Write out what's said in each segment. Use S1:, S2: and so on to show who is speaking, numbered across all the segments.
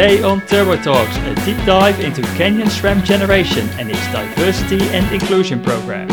S1: Today on Turbo Talks, a deep dive into Canyon SRAM Generation and its diversity and inclusion program.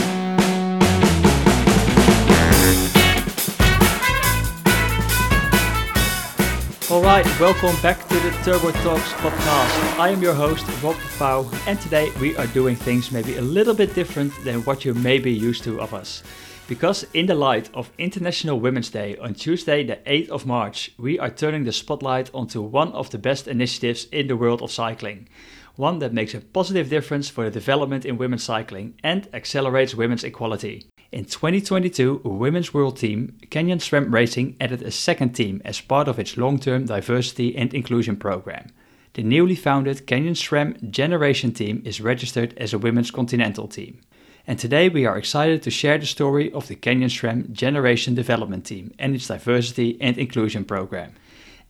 S1: Alright, welcome back to the Turbo Talks podcast. I am your host, Rob Pau, and today we are doing things maybe a little bit different than what you may be used to of us. Because in the light of International Women's Day on Tuesday, the 8th of March, we are turning the spotlight onto one of the best initiatives in the world of cycling. One that makes a positive difference for the development in women's cycling and accelerates women's equality. In 2022, women's world team, Canyon SRAM Racing, added a second team as part of its long term diversity and inclusion program. The newly founded Canyon SRAM Generation team is registered as a women's continental team and today we are excited to share the story of the Canyon SRAM Generation Development Team and its diversity and inclusion program.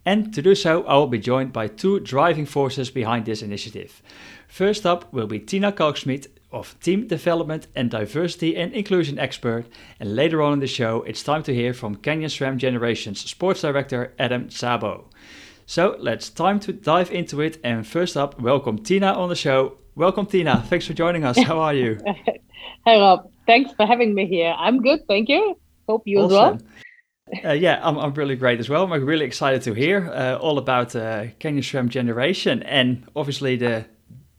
S1: And to do so, I will be joined by two driving forces behind this initiative. First up will be Tina Kalksmit of Team Development and Diversity and Inclusion Expert, and later on in the show, it's time to hear from Canyon SRAM Generation's Sports Director Adam Szabo. So let's time to dive into it. And first up, welcome Tina on the show. Welcome, Tina. Thanks for joining us. How are you?
S2: Hey Rob, thanks for having me here. I'm good, thank you. Hope you awesome.
S1: as well. Uh, yeah, I'm, I'm really great as well. I'm really excited to hear uh, all about uh, Canyon SRAM Generation and obviously the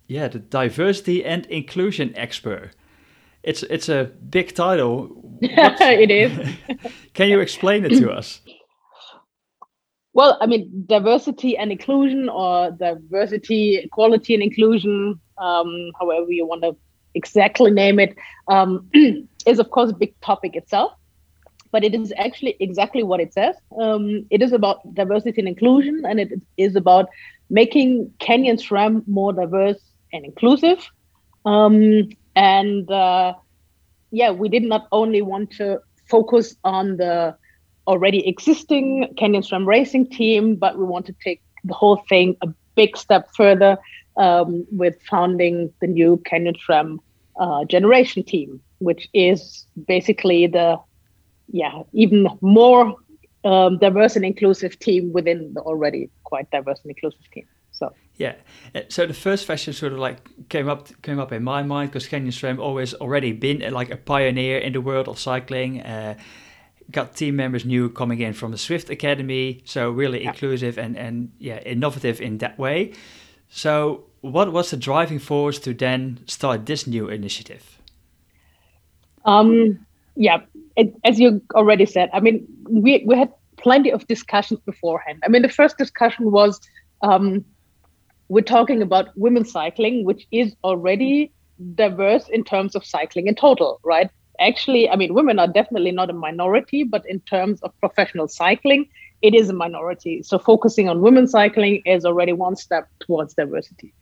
S1: yeah the diversity and inclusion expert. It's it's a big title.
S2: it is.
S1: Can you explain it to us?
S2: Well, I mean, diversity and inclusion, or diversity, equality, and inclusion, um, however you want to exactly name it, um, is of course a big topic itself. But it is actually exactly what it says. Um, it is about diversity and inclusion, and it is about making Canyon SRAM more diverse and inclusive. Um, and uh, yeah, we did not only want to focus on the already existing Canyon SRAM racing team, but we want to take the whole thing a big step further um, with founding the new Canyon SRAM uh, generation team, which is basically the yeah even more um, diverse and inclusive team within the already quite diverse and inclusive team. So
S1: yeah, uh, so the first question sort of like came up came up in my mind because Canyon SRAM always already been uh, like a pioneer in the world of cycling. Uh, got team members new coming in from the Zwift Academy, so really yeah. inclusive and and yeah innovative in that way. So what was the driving force to then start this new initiative?
S2: Um, yeah, it, as you already said, I mean, we, we had plenty of discussions beforehand. I mean, the first discussion was um, we're talking about women cycling, which is already diverse in terms of cycling in total, right? Actually, I mean, women are definitely not a minority, but in terms of professional cycling, it is a minority. So focusing on women cycling is already one step towards diversity.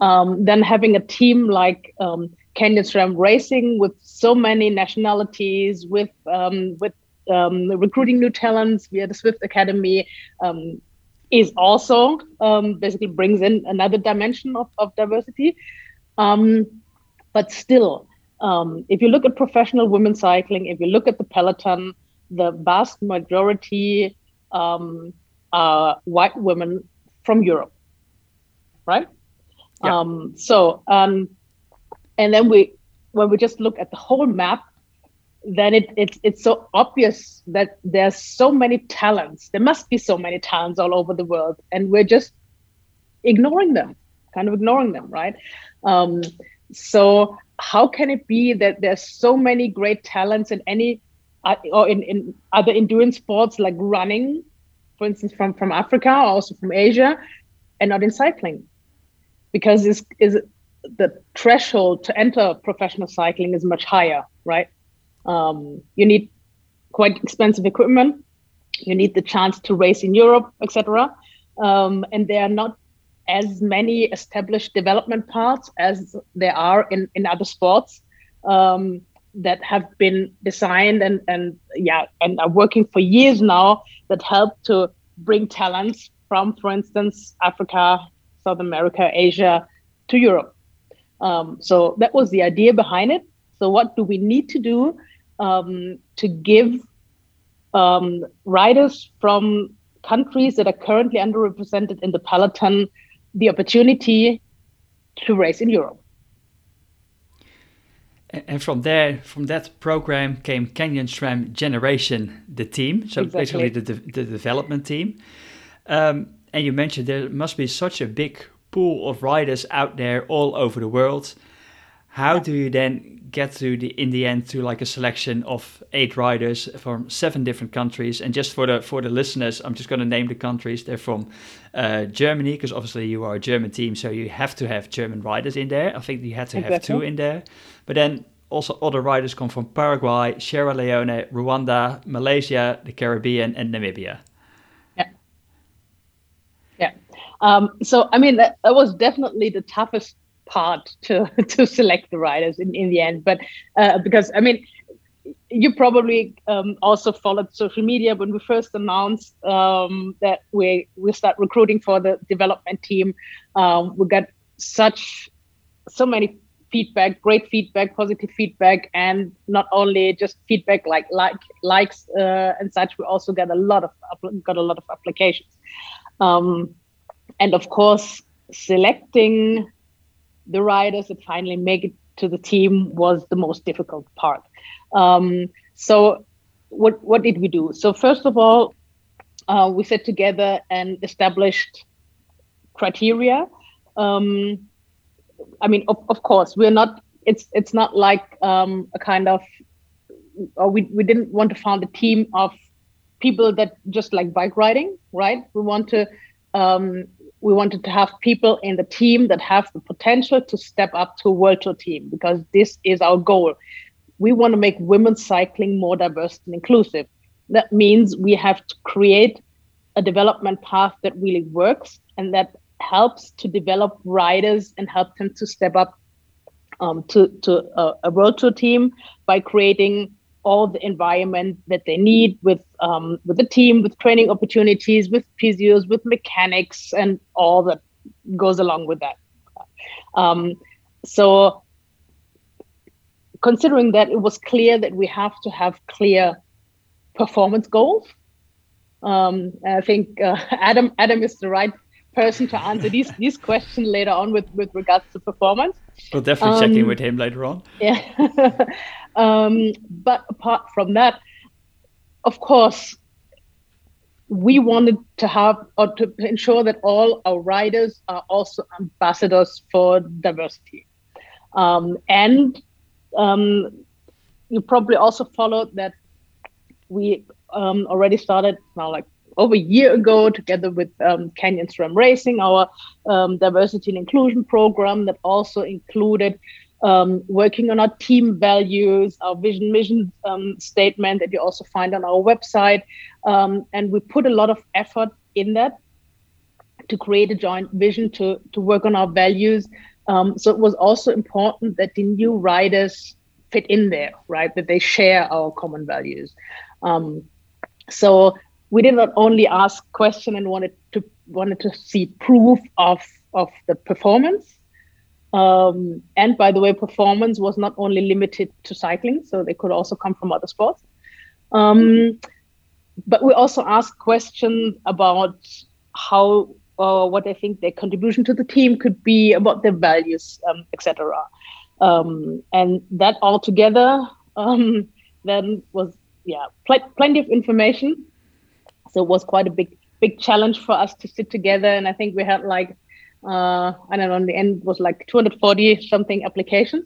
S2: Um, then having a team like um, Canyon SRAM Racing with so many nationalities, with um, with um, recruiting new talents via the Zwift Academy, um, is also um, basically brings in another dimension of, of diversity. but still, if you look at professional women cycling, if you look at the peloton, the vast majority um, uh, white women from Europe, right? Yeah. Um, so, um, and then we, when we just look at the whole map, then it, it's it's so obvious that there's so many talents. There must be so many talents all over the world, and we're just ignoring them, kind of ignoring them, right? Um, so how can it be that there's so many great talents in any uh, or in, in other endurance sports like running, for instance, from, from Africa, or also from Asia, and not in cycling? Because is is the threshold to enter professional cycling is much higher, right? Um, you need quite expensive equipment. You need the chance to race in Europe, etc. Um, and there are not as many established development paths as there are in, in other sports. Um, that have been designed and and yeah and are working for years now that help to bring talents from for instance africa south america asia to europe um, so that was the idea behind it so what do we need to do um, to give um, riders from countries that are currently underrepresented in the peloton the opportunity to race in Europe.
S1: And from there, from that program came Canyon SRAM Generation, the team. So exactly. basically the, the, the development team. Um, and you mentioned there must be such a big pool of riders out there all over the world. How do you then get to the in the end to like a selection of eight riders from seven different countries? And just for the for the listeners, I'm just going to name the countries. They're from uh, Germany because obviously you are a German team, so you have to have German riders in there. I think you had to exactly. have two in there, but then also other riders come from Paraguay, Sierra Leone, Rwanda, Malaysia, the Caribbean, and Namibia.
S2: Yeah. Yeah. Um, so I mean that, that was definitely the toughest part to to select the riders in, in the end. But uh, because I mean, you probably um, also followed social media when we first announced um, that we we start recruiting for the development team. Um, we got such so many feedback, great feedback, positive feedback, and not only just feedback like like likes uh, and such. We also got a lot of got a lot of applications, um, and of course, selecting the riders that finally make it to the team was the most difficult part. Um, so, what what did we do? So first of all, uh, we set together and established criteria. Um, I mean, of, of course, we're not. It's it's not like um, a kind of, or we we didn't want to found a team of people that just like bike riding, right? We want to um, we wanted to have people in the team that have the potential to step up to a world tour team because this is our goal. We want to make women's cycling more diverse and inclusive. That means we have to create a development path that really works and that helps to develop riders and help them to step up um, to, to a, a world tour team by creating all the environment that they need with um, with the team, with training opportunities, with physios, with mechanics, and all that goes along with that. Um, so, considering that, it was clear that we have to have clear performance goals. Um, I think uh, Adam Adam is the right person to answer these these questions later on with with regards to performance.
S1: We'll definitely check in um, with him later on.
S2: Yeah. Um, but apart from that, of course, we wanted to have or to ensure that all our riders are also ambassadors for diversity. Um, and um, you probably also followed that we um, already started now like over a year ago together with um, Canyon SRAM Racing, our um, diversity and inclusion program that also included um, working on our team values, our vision mission um, statement that you also find on our website. Um, and we put a lot of effort in that to create a joint vision to, to work on our values. Um, so it was also important that the new riders fit in there, right? That they share our common values. Um, so we did not only ask question and wanted to wanted to see proof of of the performance um, and by the way, performance was not only limited to cycling, so they could also come from other sports. Um, but we also asked questions about how or what they think their contribution to the team could be, about their values, um, etc. Um, and that all together um, then was yeah pl- plenty of information. So it was quite a big big challenge for us to sit together, and I think we had like uh, I don't know, in the end was like 240 something applications,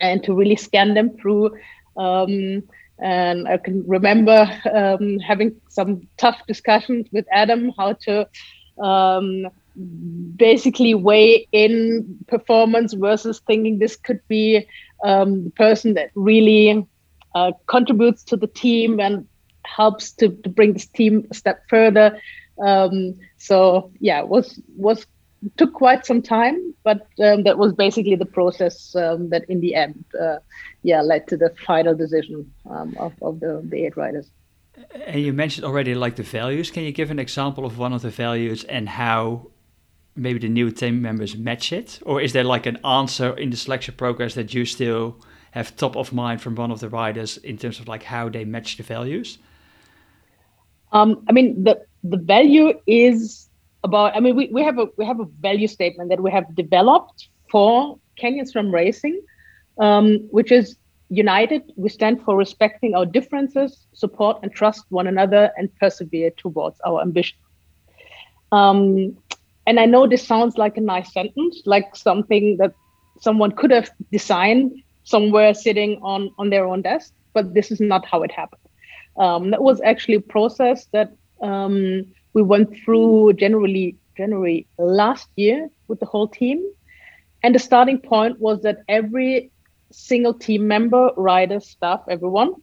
S2: and to really scan them through. Um, and I can remember um, having some tough discussions with Adam how to um, basically weigh in performance versus thinking this could be um, the person that really uh, contributes to the team and helps to, to bring this team a step further. Um, so yeah, was was took quite some time, but um, that was basically the process um, that in the end, uh, yeah, led to the final decision um, of, of the, the eight riders.
S1: And you mentioned already like the values. Can you give an example of one of the values and how maybe the new team members match it? Or is there like an answer in the selection progress that you still have top of mind from one of the riders in terms of like how they match the values?
S2: Um, I mean, the, the value is about. I mean, we, we have a we have a value statement that we have developed for Canyon SRAM Racing, um, which is united. We stand for respecting our differences, support and trust one another, and persevere towards our ambition. Um, and I know this sounds like a nice sentence, like something that someone could have designed somewhere sitting on on their own desk, but this is not how it happened. Um, that was actually a process that um, we went through generally January last year with the whole team. And the starting point was that every single team member, rider, staff, everyone,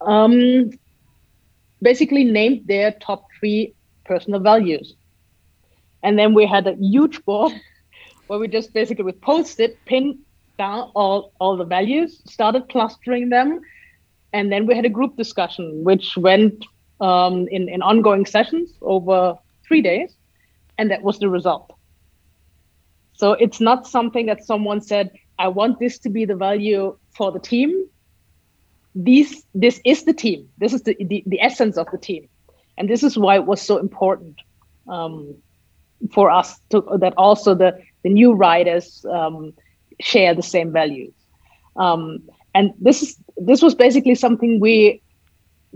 S2: um, basically named their top three personal values. And then we had a huge board where we just basically with post-it pinned down all, all the values, started clustering them, and then we had a group discussion which went um, in, in ongoing sessions over three days, and that was the result. So it's not something that someone said, I want this to be the value for the team. These, this is the team. This is the, the, the essence of the team. And this is why it was so important um, for us to, that also the, the new riders um, share the same values. Um, and this is this was basically something we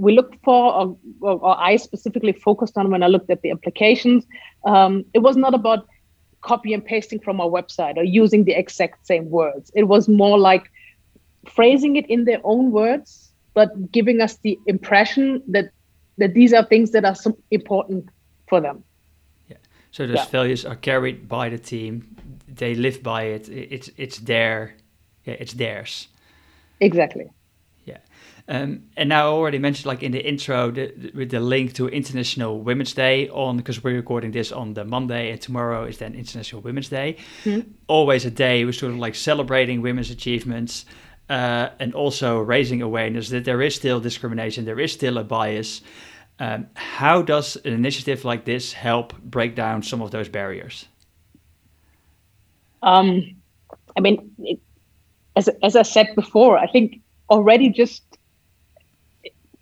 S2: we looked for, or, or, I specifically focused on when I looked at the applications. Um, it was not about copy and pasting from our website or using the exact same words. It was more like phrasing it in their own words, but giving us the impression that that these are things that are so important for them.
S1: Yeah. So those yeah. values are carried by the team. They live by it. It's it's their yeah, it's theirs.
S2: Exactly.
S1: Um, and now I already mentioned, like in the intro, the, with the link to International Women's Day on because we're recording this on the Monday, and tomorrow is then International Women's Day. Mm-hmm. Always a day we're sort of like celebrating women's achievements uh, and also raising awareness that there is still discrimination, there is still a bias. Um, how does an initiative like this help break down some of those barriers?
S2: Um, I mean, it, as as I said before, I think already just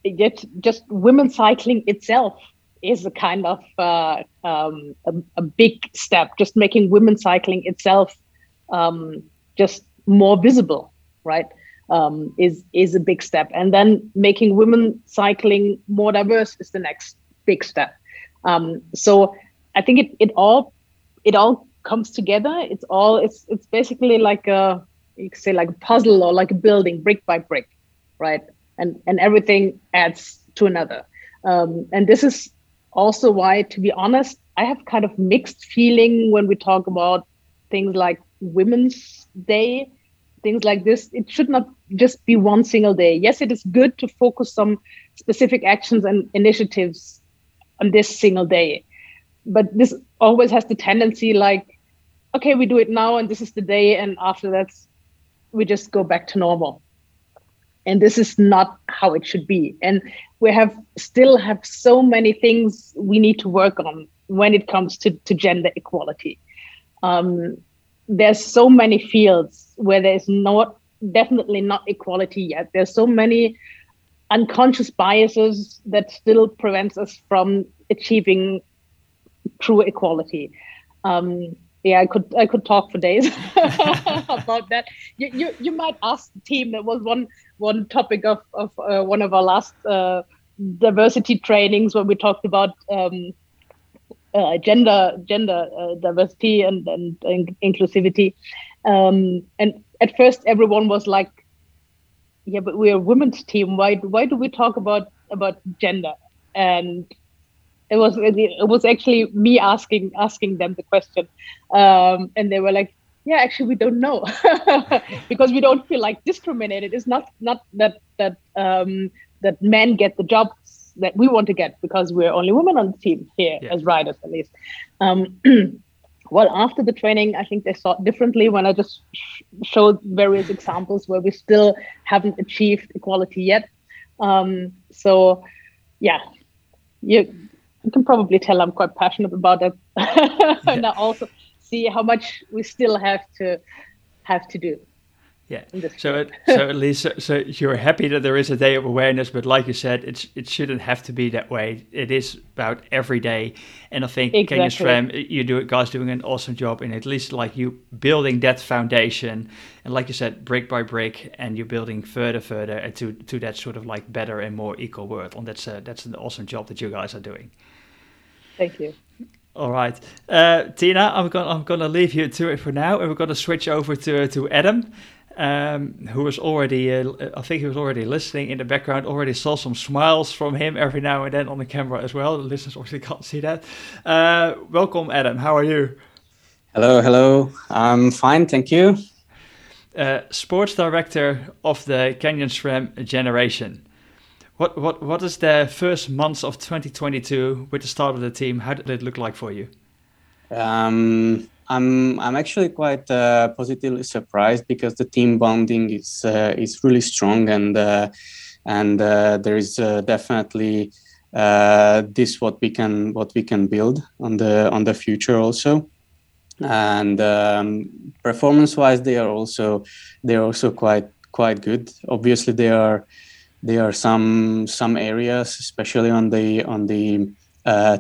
S2: yet just women cycling itself is a kind of uh, um, a, a, big step. Just making women cycling itself um, just more visible, right? Um, is is a big step, and then making women cycling more diverse is the next big step. Um, so I think it it all it all comes together. It's all it's it's basically like a you could say like a puzzle or like a building, brick by brick, right? And and everything adds to another. Um, and this is also why to be honest i have kind of mixed feeling when we talk about things like women's day things like this. It should not just be one single day. Yes it is good to focus some specific actions and initiatives on this single day. But this always has the tendency like okay we do it now and this is the day and after that we just go back to normal and this is not how it should be and we have still have so many things we need to work on when it comes to, to gender equality um, there's so many fields where there's not definitely not equality yet there's so many unconscious biases that still prevents us from achieving true equality um, yeah, I could I could talk for days about that. You, you you might ask the team. That was one one topic of of uh, one of our last uh, diversity trainings when we talked about um, uh, gender gender uh, diversity and, and, inclusivity. Um, and at first, everyone was like, "Yeah, but we're a women's team. Why why do we talk about about gender?" And it was it was actually me asking asking them the question um, and they were like yeah actually we don't know. Because we don't feel like discriminated. It's not not that that um, that men get the jobs that we want to get because we're only women on the team here yeah. as riders at least. Um, well after the training i think they saw it differently when i just sh- showed various examples where we still haven't achieved equality yet. Um, so yeah. You you can probably tell I'm quite passionate about it. and I also see how much we still have to have to do.
S1: Yeah. So, it, so at least so, so, you're happy that there is a day of awareness, but like you said, it's it shouldn't have to be that way. It is about every day, and I think exactly. Canyon SRAM, you do it. guys doing an awesome job in at least like you building that foundation, and like you said, brick by brick, and you're building further, further uh, to to that sort of like better and more equal world. And that's a, that's an awesome job that you guys are doing.
S2: Thank you.
S1: All right, uh, Tina, I'm gonna I'm gonna leave you to it for now, and we're gonna switch over to to Adam um, who was already, uh, I think he was already listening in the background, already saw some smiles from him every now and then on the camera as well. The listeners obviously can't see that. Uh, welcome, Adam. How are you?
S3: Hello, hello. I'm fine, thank you.
S1: Uh, sports director of the Canyon SRAM generation. What what what is the first months of 2022 with the start of the team? How did it look like for you?
S3: Um, I'm I'm actually quite uh, positively surprised because the team bonding is uh, is really strong and uh, and uh, there is uh, definitely uh, this what we can what we can build on the on the future also and um, performance wise they are also they are also quite quite good obviously they are there are some some areas especially on the on the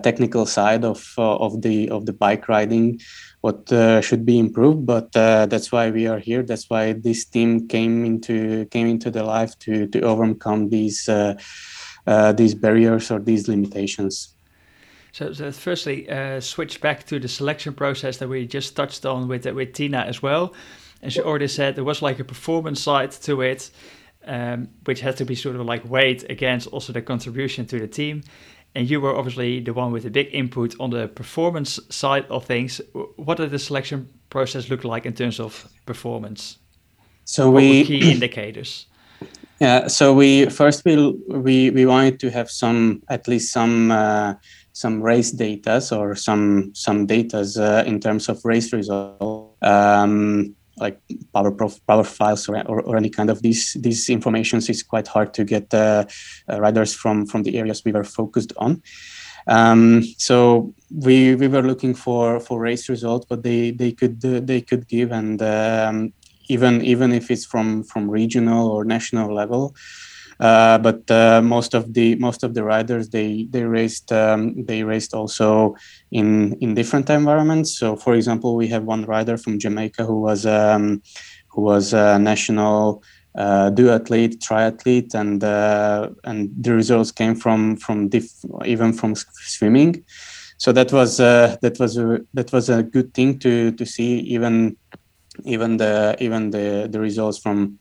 S3: technical side of of the of the bike riding what uh, should be improved but uh, that's why we are here. That's why this team came into came into the life to to overcome these uh, uh these barriers or these limitations.
S1: So, so firstly uh, switch back to the selection process that we just touched on with uh, with tina as well. As you already said there was like a performance side to it um, which has to be sort of like weighed against also the contribution to the team and you were obviously the one with the big input on the performance side of things. What did the selection process look like in terms of performance?
S3: So
S1: what
S3: we
S1: key indicators.
S3: Yeah. So we first we we we wanted to have some at least some. Uh, some race data or some some data uh, in terms of race results. Um, like power prof, power files or, or, or, any kind of these these informations is quite hard to get uh, uh, riders from from the areas we were focused on. Um, so we we were looking for for race results, but they they could uh, they could give and um, even even if it's from from regional or national level. Uh, but uh, most of the most of the riders they they raced um, they raced also in in different environments. So, for example, we have one rider from Jamaica who was um, who was a national uh, duathlete, triathlete, and uh, and the results came from from diff- even from swimming. So that was uh, that was a that was a good thing to to see even even the even the the results from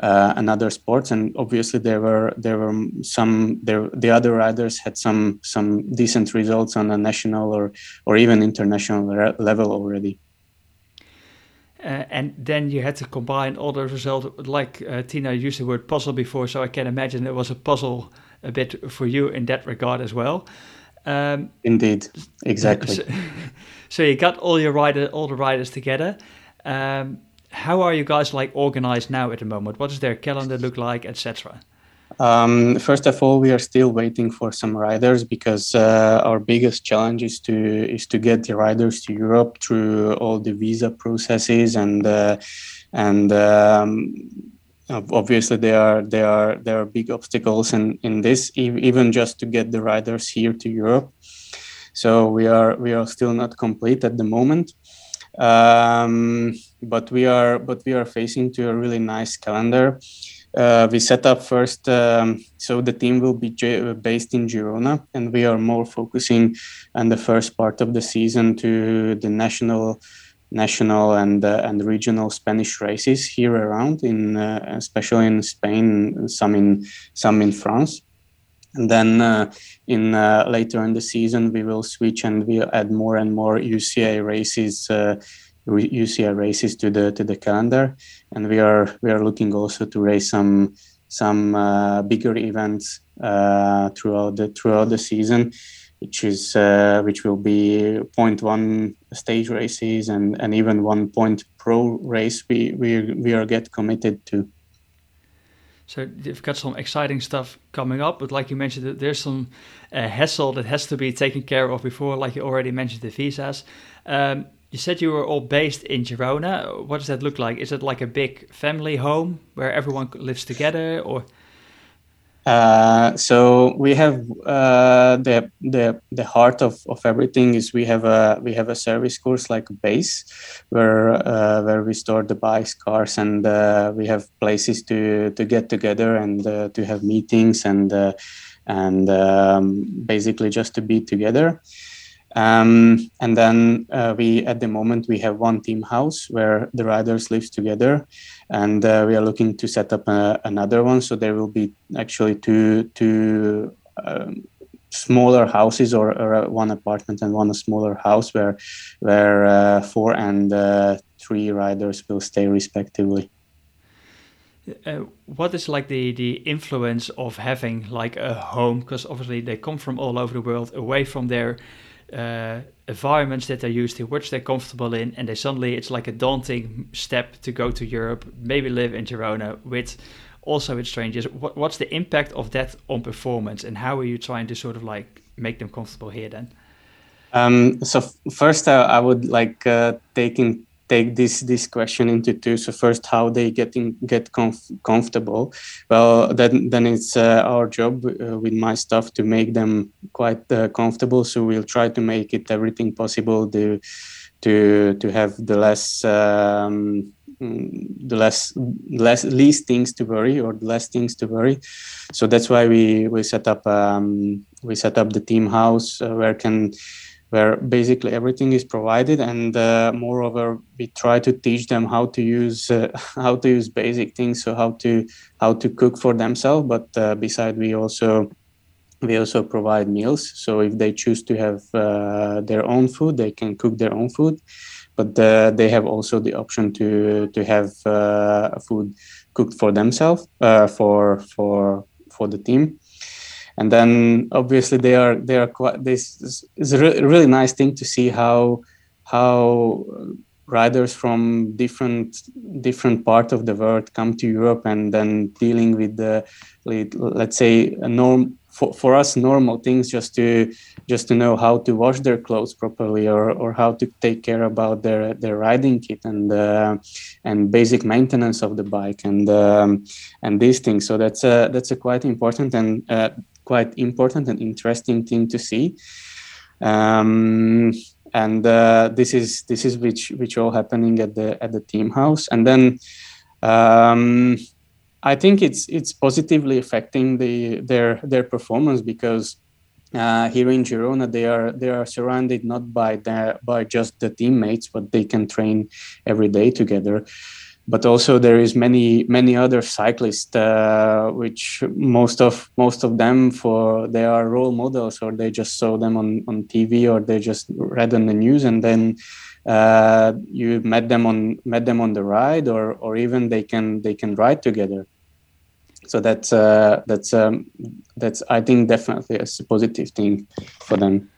S3: uh, and other sports. And obviously there were there were some there the other riders had some some decent results on a national or or even international re- level already.
S1: Uh, and then you had to combine all the results like uh, tina used the word puzzle before so i can imagine it was a puzzle a bit for you in that regard as well.
S3: Um, indeed. exactly.
S1: so, so, you got all your rider all the riders together. Um, how are you guys like organized now at the moment? What does their calendar look like, etc.?
S3: Um, first of all, we are still waiting for some riders because uh, our biggest challenge is to is to get the riders to Europe through all the visa processes and uh, and um, obviously there are there are there are big obstacles in in this even just to get the riders here to Europe. So we are we are still not complete at the moment. Um, but we are but we are facing to a really nice calendar. Uh, we set up first, um, so the team will be j- based in Girona, and we are more focusing on the first part of the season to the national, national and uh, and regional Spanish races here around, in uh, especially in Spain, some in some in France. And then uh, in uh, later in the season, we will switch and we'll add more and more UCI races, uh, UCI races to the to the calendar. And we are we are looking also to raise some some uh, bigger events uh, throughout the throughout the season, which is uh, which will be point one stage races and and even one point pro race. We we we are get committed to.
S1: So you've got some exciting stuff coming up, but like you mentioned, there's some uh, hassle that has to be taken care of before, like you already mentioned the visas. Um, you said you were all based in Girona. What does that look like? Is it like a big family home where everyone lives together, or?
S3: Uh, so we have uh, the the the heart of, of everything is we have a we have a service course like base where uh, where we store the bikes cars and uh, we have places to to get together and uh, to have meetings and uh, and um, basically just to be together um, and then uh, we, at the moment, we have one team house where the riders live together, and uh, we are looking to set up uh, another one. So there will be actually two two um, smaller houses, or, or, one apartment and one smaller house, where where uh, four and uh, three riders will stay respectively.
S1: Uh, what is like the the influence of having like a home because obviously they come from all over the world away from their uh, environments that they're used to, which they're comfortable in, and they suddenly it's like a daunting step to go to Europe, maybe live in Girona with also with strangers. What, what's the impact of that on performance, and how are you trying to sort of like make them comfortable here then?
S3: Um, so f- first, uh, I would like uh, taking take this this question into two. So first, how they getting get comf- comfortable. Well, then then it's uh, our job uh, with my staff to make them quite uh, comfortable. So we'll try to make it everything possible to to to have the less. Um, the less less least things to worry or the less things to worry so that's why we we set up um, we set up the team house uh, where can where basically everything is provided and uh, moreover we try to teach them how to use uh, how to use basic things so how to how to cook for themselves but uh, beside we also we also provide meals. So if they choose to have uh, their own food they can cook their own food but uh, they have also the option to to have uh, food cooked for themselves for for for the team and then obviously they are they are quite this is a re- really nice thing to see how how riders from different different part of the world come to Europe and then dealing with the let's say a norm for, for us normal things just to just to know how to wash their clothes properly or, or how to take care about their their riding kit and uh, and basic maintenance of the bike and um, and these things. So that's a that's a quite important and uh, quite important and interesting thing to see. Um, and uh, this is this is which which all happening at the at the team house, and then um, I think it's it's positively affecting the their their performance because uh, here in Girona they are they are surrounded not by the by just the teammates, but they can train every day together but also there is many many other cyclists uh, which most of most of them for they are role models or they just saw them on on tv or they just read on the news and then uh, you met them on met them on the ride or or even they can they can ride together. So that's uh, that's um, that's i think definitely a positive thing for them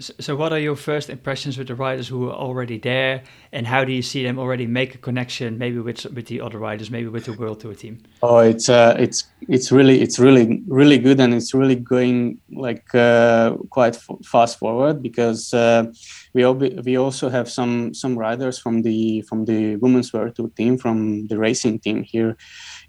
S1: so, what are your first impressions with the riders who are already there, and how do you see them already make a connection, maybe with with the other riders, maybe with the World Tour team?
S3: Oh, it's uh, it's it's really it's really really good, and it's really going like uh, quite f- fast forward because uh, we al- we also have some some riders from the from the women's World Tour team from the racing team here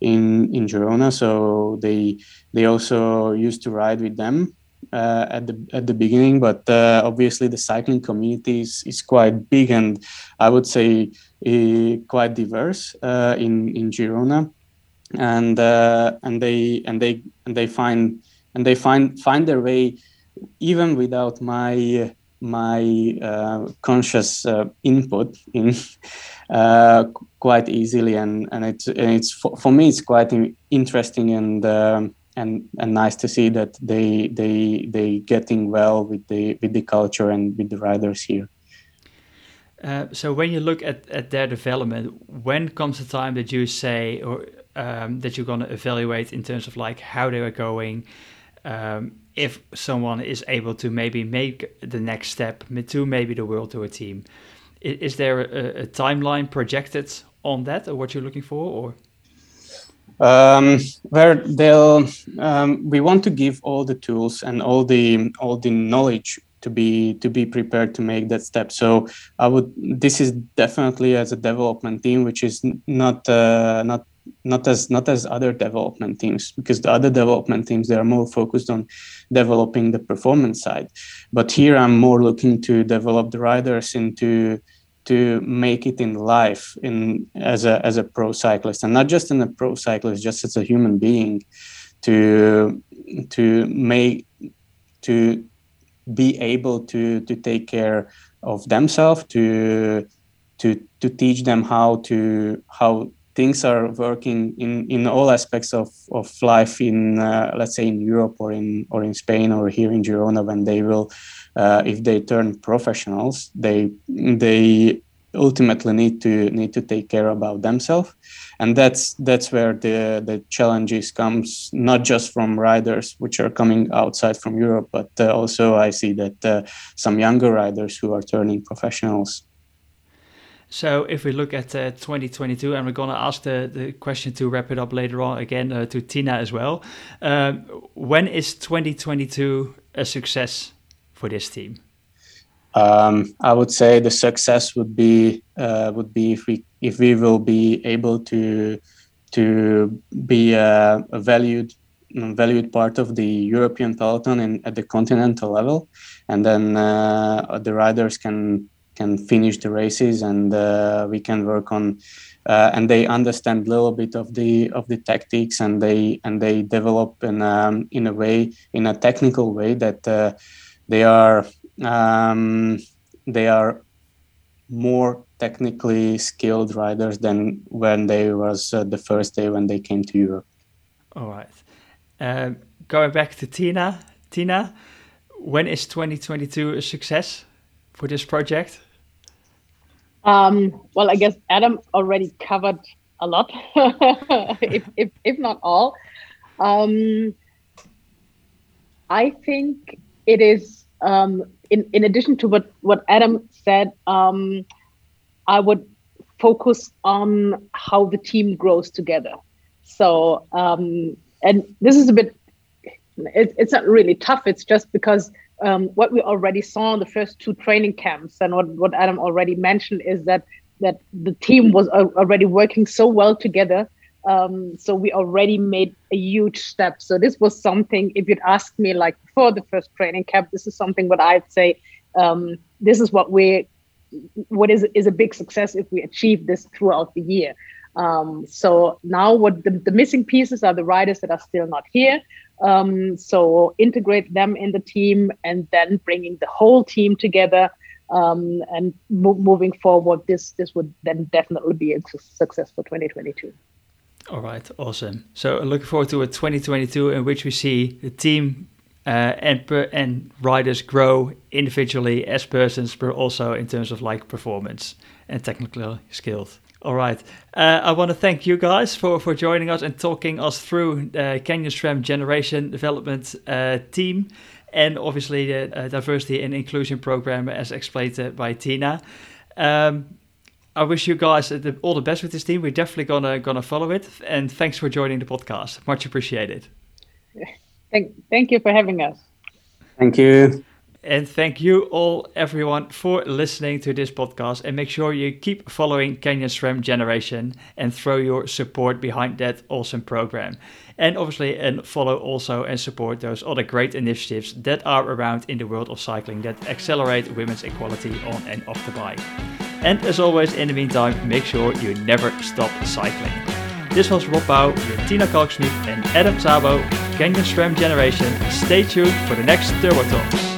S3: in in Girona, so they they also used to ride with them uh, at the at the beginning, but uh, obviously the cycling community is, is quite big and I would say uh, quite diverse uh, in in Girona, and uh, and they and they and they find and they find find their way even without my my uh, conscious input in quite easily. And and it's and it's for, for me it's quite interesting and um, and and nice to see that they they they getting well with the with the culture and with the riders here.
S1: Uh, so when you look at, at their development, when comes the time that you say or um, that you're going to evaluate in terms of like how they are going, um, if someone is able to maybe make the next step to maybe the World Tour team, is, there a, a timeline projected on that or what you're looking for or?
S3: Um, where they'll um, we want to give all the tools and all the all the knowledge to be to be prepared to make that step. So i would this is definitely as a development team which is not uh, not not as not as other development teams because the other development teams they are more focused on developing the performance side. But here i'm more looking to develop the riders into to make it in life in as a as a pro cyclist and not just in a pro cyclist just as a human being to to make to be able to to take care of themselves to to to teach them how to how things are working in in all aspects of of life in uh, let's say in Europe or in or in Spain or here in Girona when they will uh, if they turn professionals they they ultimately need to need to take care about themselves and that's that's where the the challenges comes not just from riders which are coming outside from Europe but uh, also I see that uh, some younger riders who are turning professionals
S1: so if we look at uh, 2022, and we're going to ask the, the question to wrap it up later on again uh, to Tina as well. Um, when is 2022 a success for this team?
S3: Um, I would say the success would be uh, would be if we if we will be able to to be a, a valued valued part of the European peloton and at the continental level, and then uh, the riders can can finish the races and uh, we can work on uh, and they understand a little bit of the of the tactics and they and they develop in um, in a way in a technical way that uh, they are um, they are more technically skilled riders than when they was uh, the first day when they came to Europe.
S1: All right. Um, going back to Tina, Tina, when is 2022 a success for this project?
S2: Um, well, I guess Adam already covered a lot, if, if, if not all. Um, I think it is um, in, in addition to what, what Adam said, um, I would focus on how the team grows together. So, um, and this is a bit, it, it's not really tough. It's just because um, what we already saw in the first two training camps and what, what Adam already mentioned is that that the team was already working so well together um, so we already made a huge step. So this was something. If you'd asked me like before the first training camp, this is something what I'd say. Um, this is what we, what is is a big success if we achieve this throughout the year. Um, so now what the, the, missing pieces are the riders that are still not here. Um, so integrate them in the team and then bringing the whole team together um, and mo- moving forward. This this would then definitely be a success for 2022.
S1: All right, awesome. So looking forward to a 2022 in which we see the team uh, and per, and riders grow individually as persons, but also in terms of like performance and technical skills. All right. Uh, I want to thank you guys for, for joining us and talking us through the Canyon SRAM generation development uh, team and obviously the uh, diversity and inclusion program as explained by Tina. Um, I wish you guys all the best with this team. We're definitely gonna gonna follow it. And thanks for joining the podcast. Much appreciated.
S2: Thank, thank you for having us.
S3: Thank you.
S1: And thank you all, everyone, for listening to this podcast. And make sure you keep following Canyon SRAM Generation and throw your support behind that awesome program. And obviously, and follow also and support those other great initiatives that are around in the world of cycling that accelerate women's equality on and off the bike. And as always, in the meantime, make sure you never stop cycling. This was Rob Pauw with Tina Kalksmith and Adam Szabo, Canyon SRAM Generation. Stay tuned for the next Turbo Talks.